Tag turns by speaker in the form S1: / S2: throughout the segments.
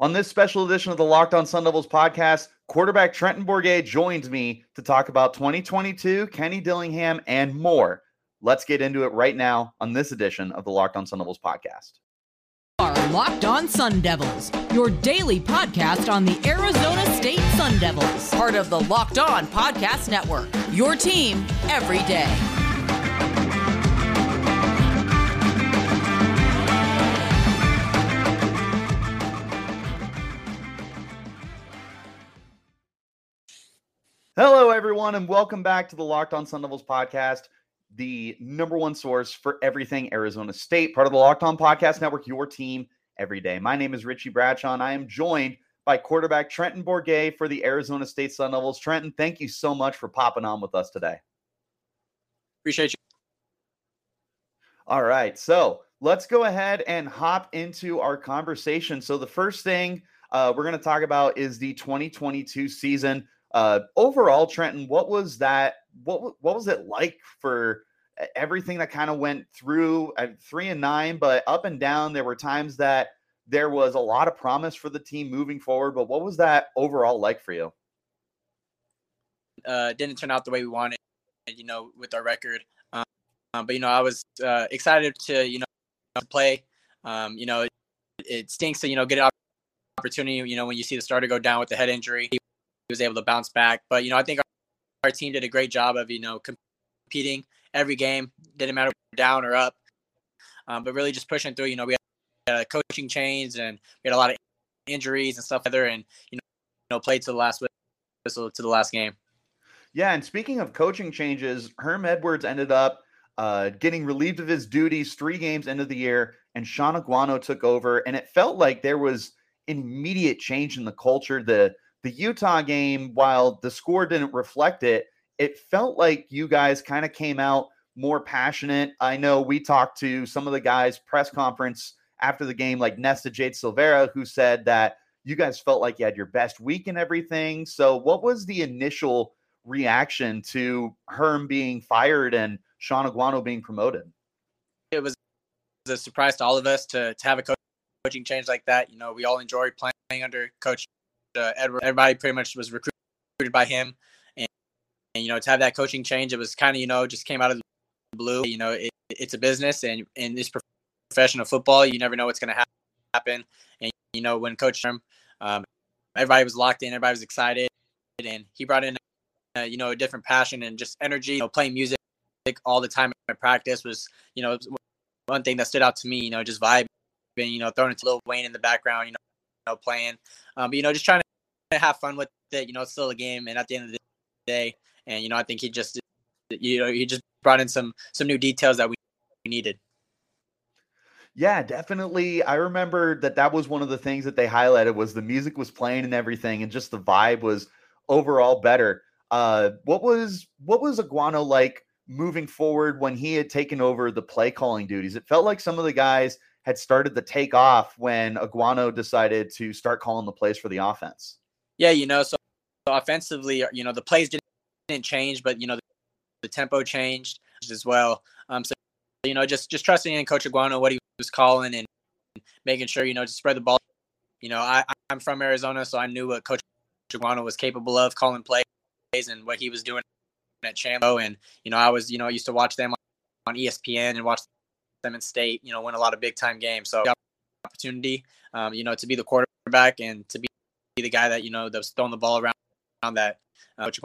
S1: On this special edition of the Locked On Sun Devils podcast, quarterback Trenton Bourguet joins me to talk about 2022, Kenny Dillingham, and more. Let's get into it right now on this edition of the Locked On Sun Devils podcast.
S2: Are Locked On Sun Devils, your daily podcast on the Arizona State Sun Devils, part of the Locked On Podcast Network. Your team every day.
S1: Hello, everyone, and welcome back to the Locked On Sun Devils podcast, the number one source for everything Arizona State, part of the Locked On Podcast Network, your team every day. My name is Richie Bradshaw, and I am joined by quarterback Trenton Bourguet for the Arizona State Sun Devils. Trenton, thank you so much for popping on with us today.
S3: Appreciate you.
S1: All right, so let's go ahead and hop into our conversation. So, the first thing uh, we're going to talk about is the 2022 season. Uh, overall, Trenton, what was that? What what was it like for everything that kind of went through uh, three and nine, but up and down? There were times that there was a lot of promise for the team moving forward. But what was that overall like for you?
S3: Uh, didn't turn out the way we wanted, you know, with our record. Um, but you know, I was uh, excited to you know play. Um, you know, it, it stinks to you know get an opportunity. You know, when you see the starter go down with the head injury was able to bounce back. But you know, I think our, our team did a great job of you know competing every game. Didn't matter down or up, um, but really just pushing through. You know, we had a coaching change and we had a lot of injuries and stuff there, and you know, you know, played to the last whistle to the last game.
S1: Yeah, and speaking of coaching changes, Herm Edwards ended up uh, getting relieved of his duties three games into the year, and Shaun Aguano took over, and it felt like there was immediate change in the culture. The the Utah game, while the score didn't reflect it, it felt like you guys kind of came out more passionate. I know we talked to some of the guys press conference after the game, like Nesta Jade Silvera, who said that you guys felt like you had your best week and everything. So, what was the initial reaction to Herm being fired and Shaun Aguano being promoted?
S3: It was a surprise to all of us to, to have a coaching change like that. You know, we all enjoyed playing under Coach uh, Edward. Everybody pretty much was recruited by him, and, and you know to have that coaching change, it was kind of you know just came out of the blue. You know, it, it's a business, and in this professional football, you never know what's going to happen. And you know when Coach Sherm, um, everybody was locked in, everybody was excited, and he brought in uh, you know a different passion and just energy. You know, playing music all the time at practice was you know one thing that stood out to me. You know, just vibing, you know, throwing it to Lil Wayne in the background. You know, playing. Um, but you know, just trying to have fun with it. You know, it's still a game, and at the end of the day, and you know, I think he just, you know, he just brought in some some new details that we needed.
S1: Yeah, definitely. I remember that that was one of the things that they highlighted was the music was playing and everything, and just the vibe was overall better. Uh, what was what was Aguano like moving forward when he had taken over the play calling duties? It felt like some of the guys had started to take off when Aguano decided to start calling the plays for the offense.
S3: Yeah, you know, so, so offensively, you know, the plays didn't, didn't change, but you know, the, the tempo changed as well. Um, so you know, just just trusting in Coach Aguano what he was calling and making sure you know to spread the ball. You know, I I'm from Arizona, so I knew what Coach Aguano was capable of calling plays and what he was doing at Chambo. And you know, I was you know I used to watch them on ESPN and watch them in state, you know, win a lot of big time games. So opportunity, um, you know, to be the quarterback and to be the guy that, you know, that's throwing the ball around, around that uh, Coach.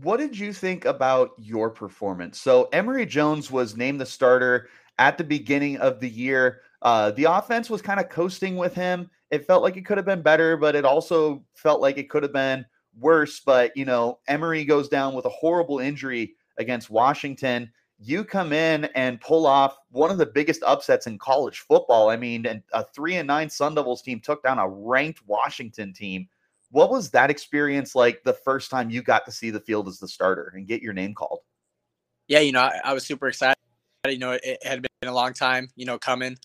S1: What did you think about your performance? So Emory Jones was named the starter at the beginning of the year. Uh, the offense was kind of coasting with him. It felt like it could have been better, but it also felt like it could have been worse. But you know, Emory goes down with a horrible injury against Washington you come in and pull off one of the biggest upsets in college football. I mean, a three and nine Sun Devils team took down a ranked Washington team. What was that experience like the first time you got to see the field as the starter and get your name called?
S3: Yeah, you know, I, I was super excited. You know, it, it, had been a long time, you know, coming.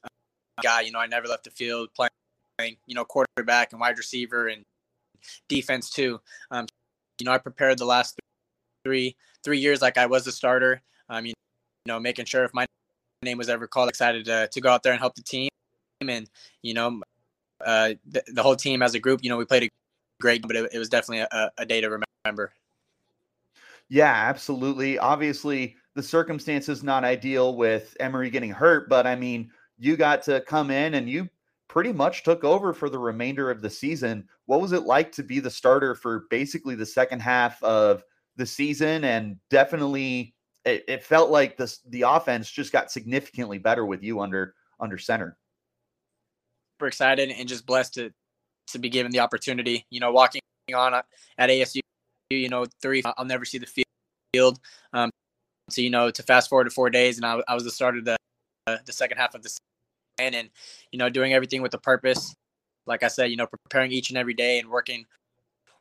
S3: guy, you know, I never left the field playing, you know, quarterback and wide receiver and defense too. Um, you know, I prepared the last three three years like I was a starter. Um, you know, making sure if my name was ever called, excited to, to go out there and help the team. and you know, uh, the, the whole team as a group, you know, we played a great, but it, it was definitely a, a day to remember.
S1: Yeah, absolutely. Obviously, the circumstances not ideal with Emory getting hurt, but I mean, you got to come in and you pretty much took over for the remainder of the season. What was it like to be the starter for basically the second half of the season? And definitely, it, it felt like the the offense just got significantly better with you under under center.
S3: Super excited and just blessed to to be given the opportunity. You know, walking on at ASU, you know, three, I'll never see the field. Um, so you know, to fast forward to four days, and I, I was the starter the uh, the second half of the season, and you know, doing everything with a purpose. Like I said, you know, preparing each and every day and working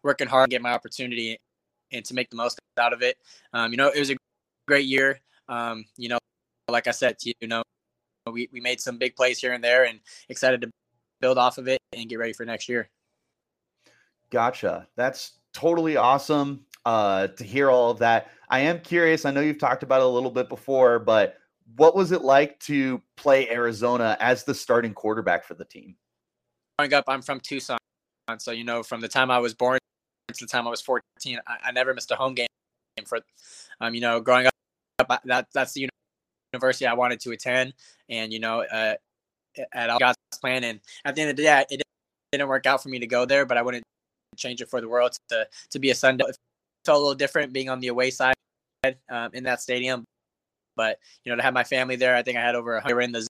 S3: working hard to get my opportunity and to make the most out of it. Um, you know, it was a great year. Um, you know, like I said, to you you know, we, we made some big plays here and there and excited to build off of it and get ready for next year.
S1: Gotcha. That's totally awesome uh, to hear all of that. I am curious. I know you've talked about it a little bit before, but what was it like to play Arizona as the starting quarterback for the team?
S3: Growing up, I'm from Tucson. So, you know, from the time I was born to the time I was 14, I, I never missed a home game for, um, you know, growing up, that, that's the university I wanted to attend. And, you know, uh, at all God's plan. And at the end of the day, it didn't work out for me to go there, but I wouldn't change it for the world to, to be a Sun. It felt a little different being on the away side um, in that stadium. But, you know, to have my family there, I think I had over a hundred in the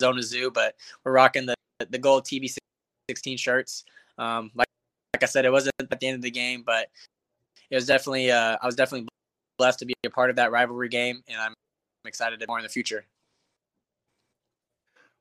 S3: Zona Zoo, but we're rocking the, the gold TB16 shirts. Um, like, like I said, it wasn't at the end of the game, but it was definitely, uh, I was definitely blessed to be a part of that rivalry game. And I'm excited to more in the future.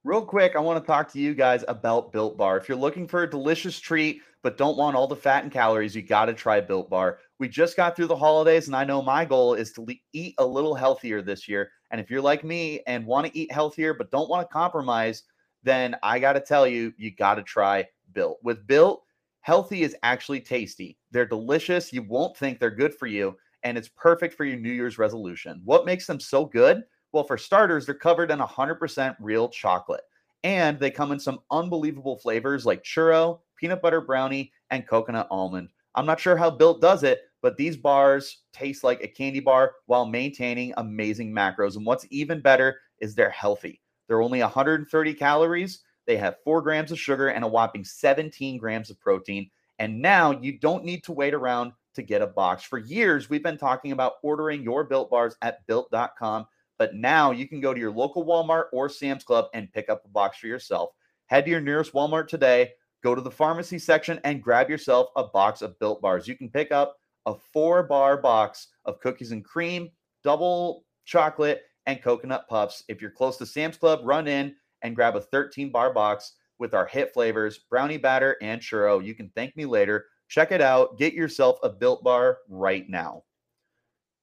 S1: Real quick, I want to talk to you guys about Built Bar. If you're looking for a delicious treat but don't want all the fat and calories, you got to try Built Bar. We just got through the holidays, and I know my goal is to eat a little healthier this year. And if you're like me and want to eat healthier but don't want to compromise, then I got to tell you, you got to try Built. With Built, healthy is actually tasty. They're delicious. You won't think they're good for you, and it's perfect for your New Year's resolution. What makes them so good? Well, for starters, they're covered in 100% real chocolate. And they come in some unbelievable flavors like churro, peanut butter brownie, and coconut almond. I'm not sure how Built does it, but these bars taste like a candy bar while maintaining amazing macros. And what's even better is they're healthy. They're only 130 calories. They have four grams of sugar and a whopping 17 grams of protein. And now you don't need to wait around to get a box. For years, we've been talking about ordering your built bars at built.com but now you can go to your local Walmart or Sam's Club and pick up a box for yourself. Head to your nearest Walmart today, go to the pharmacy section, and grab yourself a box of built bars. You can pick up a four bar box of cookies and cream, double chocolate, and coconut puffs. If you're close to Sam's Club, run in and grab a 13 bar box with our hit flavors, brownie batter, and churro. You can thank me later. Check it out. Get yourself a built bar right now.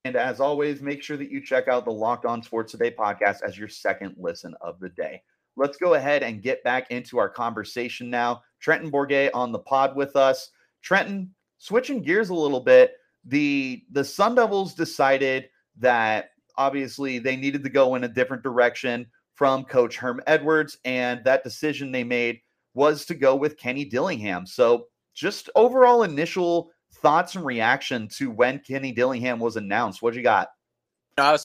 S1: And as always, make sure that you check out the Locked On Sports Today podcast as your second listen of the day. Let's go ahead and get back into our conversation now. Trenton Bourguet on the pod with us. Trenton, switching gears a little bit, the the Sun Devils decided that obviously they needed to go in a different direction from coach Herm Edwards and that decision they made was to go with Kenny Dillingham. So, just overall initial thoughts and reaction to when Kenny Dillingham was announced. What you got?
S3: I was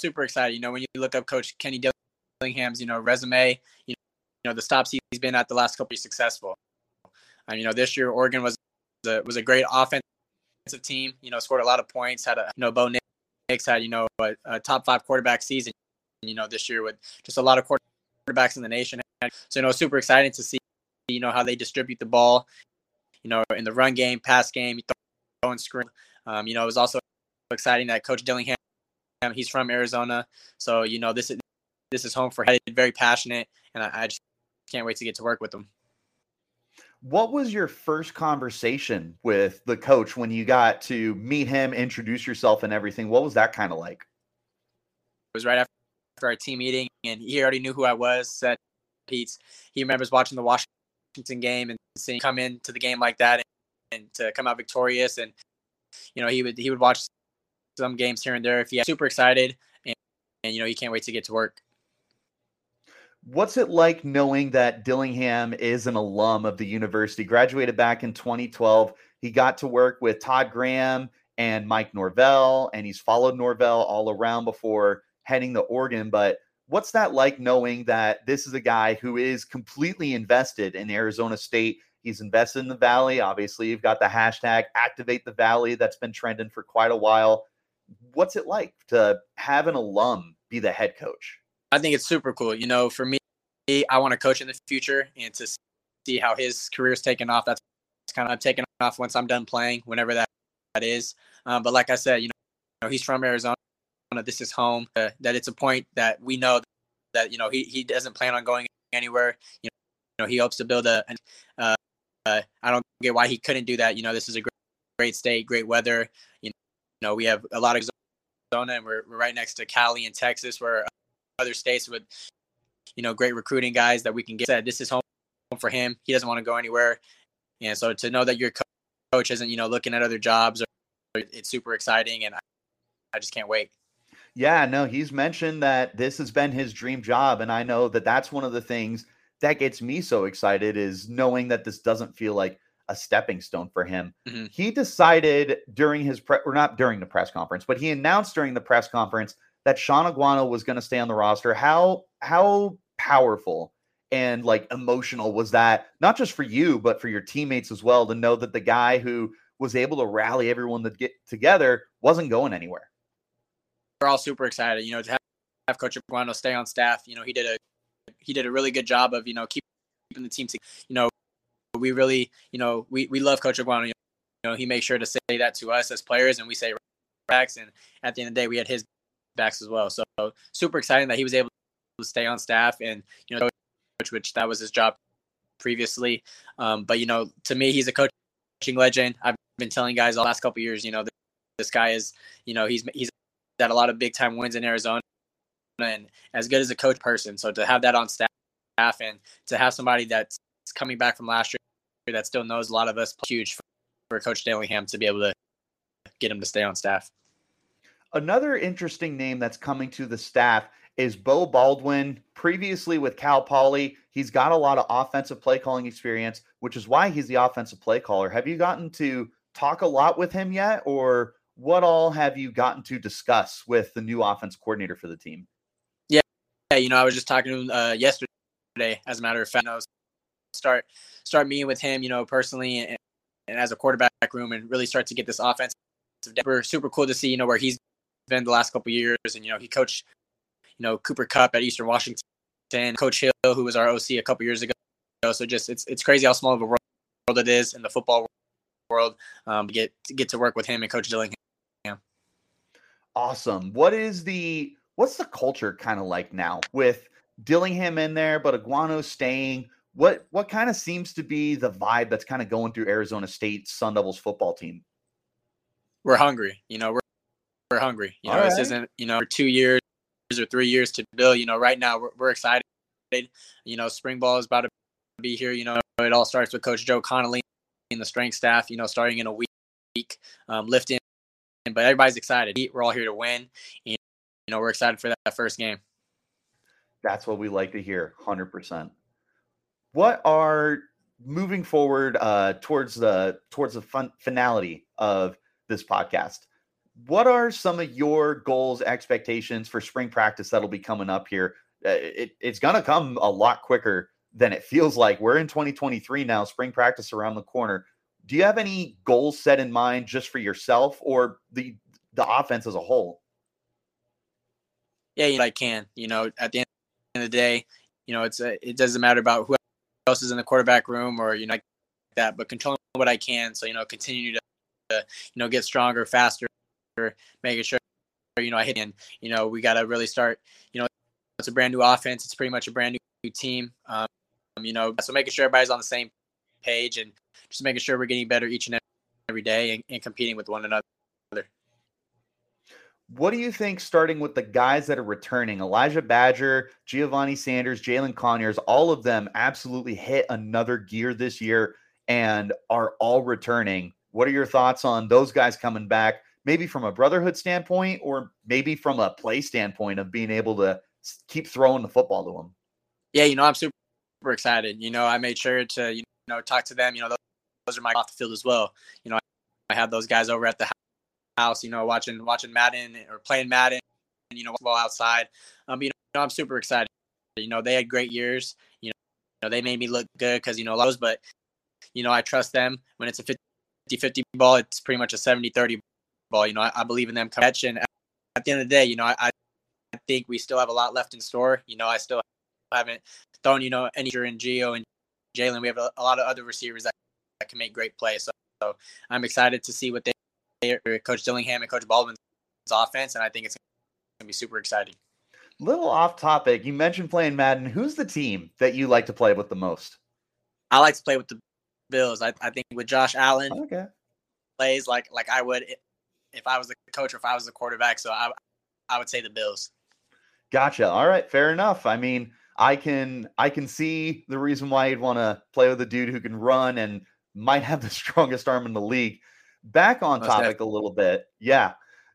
S3: super excited. You know, when you look up Coach Kenny Dillingham's, you know, resume, you know, the stops he's been at the last couple years successful. And you know, this year Oregon was a, was a great offensive team. You know, scored a lot of points. Had a you know Bo Nix had you know a, a top five quarterback season. You know, this year with just a lot of quarterbacks in the nation. So you know, super exciting to see you know how they distribute the ball you know, in the run game, pass game, throwing screen. Um, you know, it was also exciting that Coach Dillingham, he's from Arizona, so you know this is this is home for him. Very passionate, and I, I just can't wait to get to work with him.
S1: What was your first conversation with the coach when you got to meet him, introduce yourself, and everything? What was that kind of like?
S3: It was right after our team meeting, and he already knew who I was. Said Pete's. He remembers watching the Washington Washington game and seeing come into the game like that and, and, to come out victorious. And you know, he would he would watch some games here and there if he super excited and, and you know he can't wait to get to work.
S1: What's it like knowing that Dillingham is an alum of the university? Graduated back in 2012. He got to work with Todd Graham and Mike Norvell, and he's followed Norvell all around before heading to Oregon. But what's that like knowing that this is a guy who is completely invested in Arizona State? He's invested in the Valley. Obviously, you've got the hashtag activate the Valley that's been trending for quite a while. What's it like to have an alum be the head coach?
S3: I think it's super cool. You know, for me, I want to coach in the future and to see how his career's taken off. That's kind of taken off once I'm done playing, whenever that, that is. Um, but like I said, you know, he's from Arizona. This is home. Uh, that it's a point that we know that you know he he doesn't plan on going anywhere. You know, he hopes to build a. Uh, uh, I don't get why he couldn't do that. You know, this is a great, great state, great weather. You know, we have a lot of Arizona, and we're, we're right next to Cali and Texas, where other states with you know great recruiting guys that we can get. Said this is home for him. He doesn't want to go anywhere, and so to know that your coach isn't you know looking at other jobs, it's super exciting, and I, I just can't wait.
S1: Yeah, no, he's mentioned that this has been his dream job, and I know that that's one of the things that gets me so excited is knowing that this doesn't feel like a stepping stone for him. Mm-hmm. He decided during his pre- or not during the press conference, but he announced during the press conference that Shaun Aguano was going to stay on the roster. How how powerful and like emotional was that not just for you but for your teammates as well to know that the guy who was able to rally everyone to get together wasn't going anywhere.
S3: We're all super excited, you know, to have, have Coach Aguano stay on staff. You know, he did a he did a really good job of you know keeping the team. Together. You know, we really you know we we love Coach Aguano. You know, he makes sure to say that to us as players, and we say backs. And at the end of the day, we had his backs as well. So super exciting that he was able to stay on staff and you know which which that was his job previously. Um, but you know, to me, he's a coaching legend. I've been telling guys the last couple years, you know, this, this guy is, you know, he's he's had a lot of big time wins in Arizona and as good as a coach person. So to have that on staff and to have somebody that's coming back from last year that still knows a lot of us, huge for, Coach Dillingham to be able to get him to stay on staff.
S1: Another interesting name that's coming to the staff is Beau Baldwin. Previously with Cal Poly, he's got a lot of offensive play calling experience, which is why he's the offensive play caller. Have you gotten to talk a lot with him yet, or what all have you gotten to discuss with the new offense coordinator for the team?
S3: Yeah, yeah you know, I was just talking to him uh, yesterday. As a matter of fact, I was start start meeting with him, you know, personally and, and as a quarterback room, and really start to get this offense. Super, super cool to see, you know, where he's been the last couple years, and you know he coached, you know Cooper Kupp at Eastern Washington, Coach Hill, who was our OC a couple years ago. So just it's it's crazy how small of a world it is in the football world. Um, to get to get to work with him and Coach Dillingham.
S1: Awesome. What is the what's the culture kind of like now with Dillingham in there, but Aguano staying? What what kind of seems to be the vibe that's kind of going through Arizona State Sun Devils football team?
S3: We're hungry. You know, we're we're hungry. You know, right. this isn't you know two years or three years to build. You know, right now we're, we're excited. You know, spring ball is about to be here. You know, it all starts with Coach Joe Connolly the strength staff. You know, starting in a week, um, lifting. But everybody's excited. We're all here to win. And, you know, we're excited for that first game.
S1: That's what we like to hear. Hundred percent. What are moving forward uh, towards the towards the fun finality of this podcast? what are some of your goals, expectations for spring practice that'll be coming up here? Uh, it, it's going to come a lot quicker than it feels like. We're in 2023 now, spring practice around the corner. Do you have any goals set in mind just for yourself or the the offense as a whole?
S3: Yeah, you know, I can. You know, at the end of the day, you know, it's a, it doesn't matter about who else is in the quarterback room or you know like that, but controlling what I can. So you know, continue to, to you know get stronger, faster, making sure you know I hit and you know we got to really start. You know, it's a brand new offense. It's pretty much a brand new team. Um, Um, you know, so making sure everybody's on the same page and just making sure we're getting better each and every day and, and competing with one another.
S1: What do you think, starting with the guys that are returning? Elijah Badger, Giovanni Sanders, Jalen Conyers, all of them absolutely hit another gear this year and are all returning. What are your thoughts on those guys coming back? maybe from a brotherhood standpoint or maybe from a play standpoint of being able to keep throwing the football to them?
S3: Yeah, you know, I'm super, super excited. You know, I made sure to you know talk to them. You know, those, those are my off the field as well. You know, I, I had those guys over at the house. You know, watching watching Madden or playing Madden. And you know, ball outside. Um, you know, I'm super excited. You know, they had great years. You know, you know they made me look good because you know those, but you know, I trust them when it's a 50 50 ball. It's pretty much a 70 30 ball. You know, I, I believe in them catch. And at the end of the day, you know, I, I think we still have a lot left in store. You know, I still haven't thrown, you know, any in Geo and Jalen. We have a, a, lot of other receivers that, that can make great plays. So, so I'm excited to see what they, Coach Dillingham and Coach Baldwin's offense. And I think it's going to be super exciting.
S1: Little off topic. You mentioned playing Madden. Who's the team that you like to play with the most?
S3: I like to play with the Bills. I, I think with Josh Allen
S1: okay.
S3: plays like like I would if I was the coach or if I was the quarterback. So I I would say the Bills.
S1: Gotcha. All right, fair enough. I mean, I can I can see the reason why you'd want to play with a dude who can run and might have the strongest arm in the league. Back on Most topic definitely. a little bit. Yeah.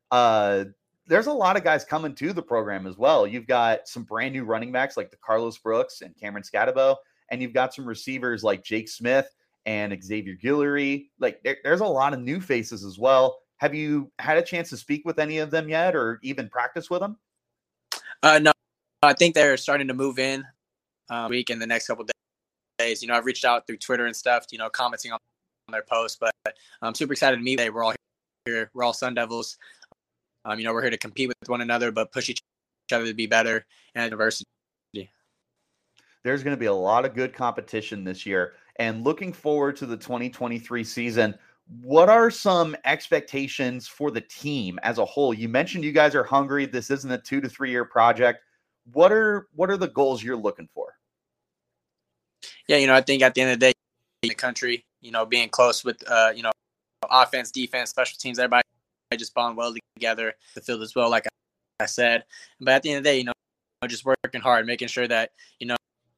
S1: Uh there's a lot of guys coming to the program as well. You've got some brand new running backs like DeCarlos Brooks and Cameron Skattebo, and you've got some receivers like Jake Smith and Xavier Guillory. Like there, there's a lot of new faces as well. Have you had a chance to speak with any of them yet, or even practice with them?
S3: Uh, no, I think they're starting to move in uh, week in the next couple days. You know, I've reached out through Twitter and stuff. You know, commenting on their posts, but I'm super excited to meet. They we're all here. We're all Sun Devils. Um, you know, we're here to compete with one another, but push each other to be better and diversity.
S1: There's going to be a lot of good competition this year. And looking forward to the 2023 season, what are some expectations for the team as a whole? You mentioned you guys are hungry. This isn't a two to three year project. What are what are the goals you're looking for?
S3: Yeah, you know, I think at the end of the day, the country, you know, being close with uh, you know, offense, defense, special teams, everybody just bond well together, the field as well, like I said. But at the end of the day, you know, just working hard, making sure that, you know,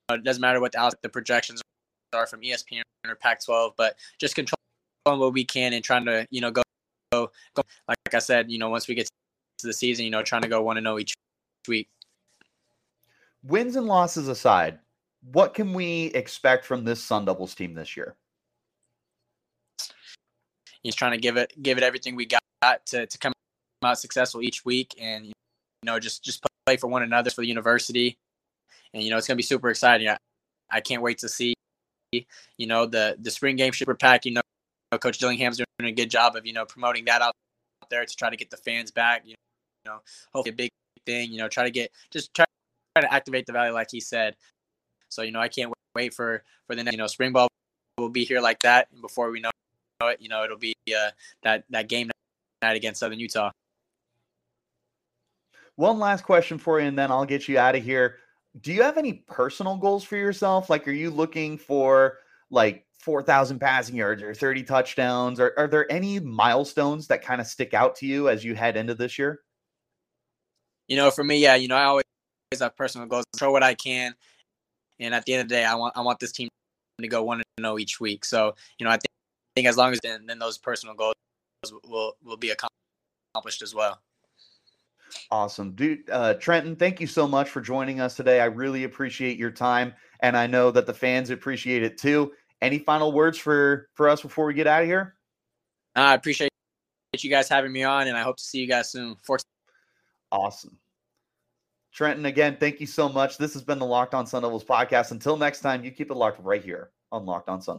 S3: it doesn't matter what the, the projections are from ESPN or Pac-12, but just controlling what we can and trying to, you know, go, go, go. Like I said, you know, once we get to the season, you know, trying to go one and zero oh each week.
S1: Wins and losses aside, what can we expect from this Sun Devils team this year?
S3: He's trying to give it give it everything we got to, to come out successful each week, and you know just just play for one another for the university, and you know it's gonna be super exciting. I, I can't wait to see you know, the the spring game super pack. You know, Coach Dillingham's doing a good job of you know promoting that out there to try to get the fans back. You know, hopefully a big thing. You know, try to get just try, try to activate the valley like he said. So you know, I can't wait for for the next. You know, spring ball will be here like that, and before we know it, you know, it'll be uh, that that game night against Southern Utah.
S1: One last question for you, and then I'll get you out of here do you have any personal goals for yourself? Like, are you looking for like 4,000 passing yards or 30 touchdowns? Or are there any milestones that kind of stick out to you as you head into this year?
S3: You know, for me, yeah, you know, I always have personal goals, throw what I can. And at the end of the day, I want I want this team to go one and zero oh each week. So, you know, I think, I think as long as then, then those personal goals will will be accomplished as well.
S1: Awesome. Dude, uh, Trenton, thank you so much for joining us today. I really appreciate your time, and I know that the fans appreciate it too. Any final words for for us before we get out of here?
S3: I appreciate you guys having me on, and I hope to see you guys soon. For-
S1: awesome. Trenton, again, thank you so much. This has been the Locked On Sun Devils podcast. Until next time, you keep it locked right here on Locked On Sun